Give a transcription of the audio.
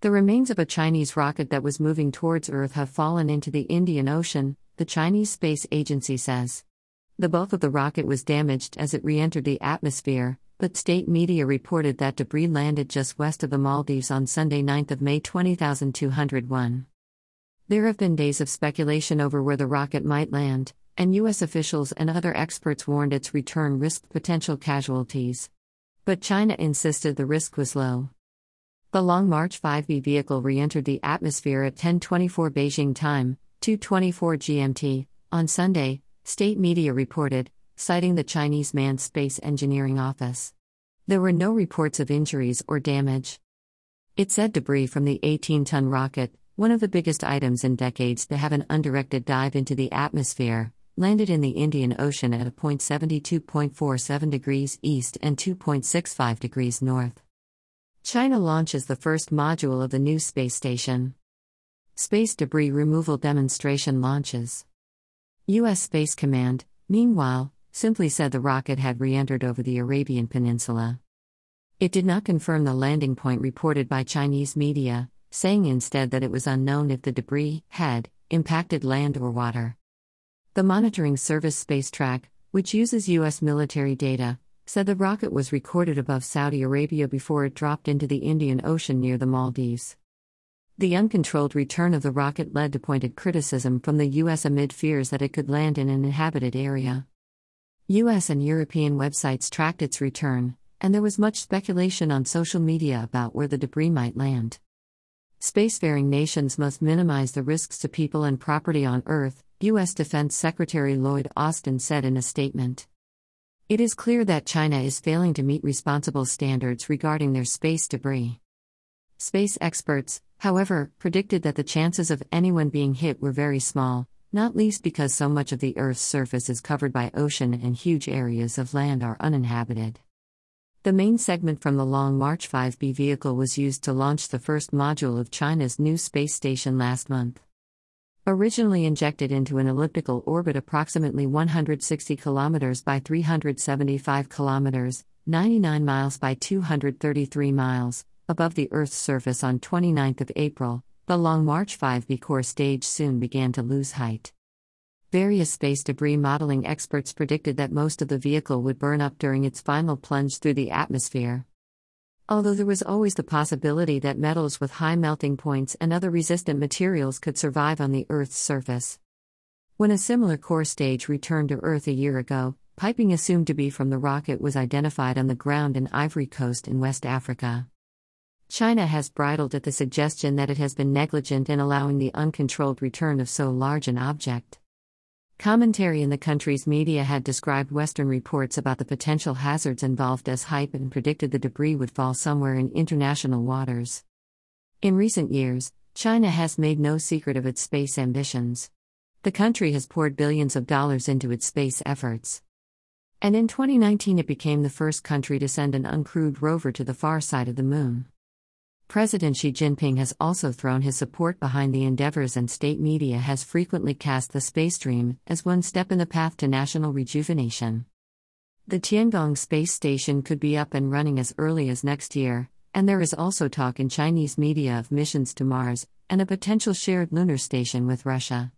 The remains of a Chinese rocket that was moving towards Earth have fallen into the Indian Ocean, the Chinese Space Agency says. The bulk of the rocket was damaged as it re entered the atmosphere, but state media reported that debris landed just west of the Maldives on Sunday, 9th of May 20201. There have been days of speculation over where the rocket might land, and U.S. officials and other experts warned its return risked potential casualties. But China insisted the risk was low. The Long March 5B vehicle re entered the atmosphere at 1024 Beijing time, 224 GMT, on Sunday, state media reported, citing the Chinese Manned Space Engineering Office. There were no reports of injuries or damage. It said debris from the 18 ton rocket, one of the biggest items in decades to have an undirected dive into the atmosphere, landed in the Indian Ocean at a point 72.47 degrees east and 2.65 degrees north. China launches the first module of the new space station. Space debris removal demonstration launches. U.S. Space Command, meanwhile, simply said the rocket had re entered over the Arabian Peninsula. It did not confirm the landing point reported by Chinese media, saying instead that it was unknown if the debris had impacted land or water. The monitoring service SpaceTrack, which uses U.S. military data, said the rocket was recorded above Saudi Arabia before it dropped into the Indian Ocean near the Maldives. The uncontrolled return of the rocket led to pointed criticism from the U.S. amid fears that it could land in an inhabited area. U.S. and European websites tracked its return, and there was much speculation on social media about where the debris might land. Spacefaring nations must minimize the risks to people and property on Earth, U.S. Defense Secretary Lloyd Austin said in a statement. It is clear that China is failing to meet responsible standards regarding their space debris. Space experts, however, predicted that the chances of anyone being hit were very small, not least because so much of the Earth's surface is covered by ocean and huge areas of land are uninhabited. The main segment from the Long March 5B vehicle was used to launch the first module of China's new space station last month. Originally injected into an elliptical orbit approximately 160 kilometers by 375 kilometers, 99 miles by 233 miles, above the Earth's surface on 29 April, the Long March 5B core stage soon began to lose height. Various space debris modeling experts predicted that most of the vehicle would burn up during its final plunge through the atmosphere although there was always the possibility that metals with high melting points and other resistant materials could survive on the Earth's surface. When a similar core stage returned to Earth a year ago, piping assumed to be from the rocket was identified on the ground in Ivory Coast in West Africa. China has bridled at the suggestion that it has been negligent in allowing the uncontrolled return of so large an object. Commentary in the country's media had described Western reports about the potential hazards involved as hype and predicted the debris would fall somewhere in international waters. In recent years, China has made no secret of its space ambitions. The country has poured billions of dollars into its space efforts. And in 2019, it became the first country to send an uncrewed rover to the far side of the moon. President Xi Jinping has also thrown his support behind the endeavors, and state media has frequently cast the space dream as one step in the path to national rejuvenation. The Tiangong space station could be up and running as early as next year, and there is also talk in Chinese media of missions to Mars and a potential shared lunar station with Russia.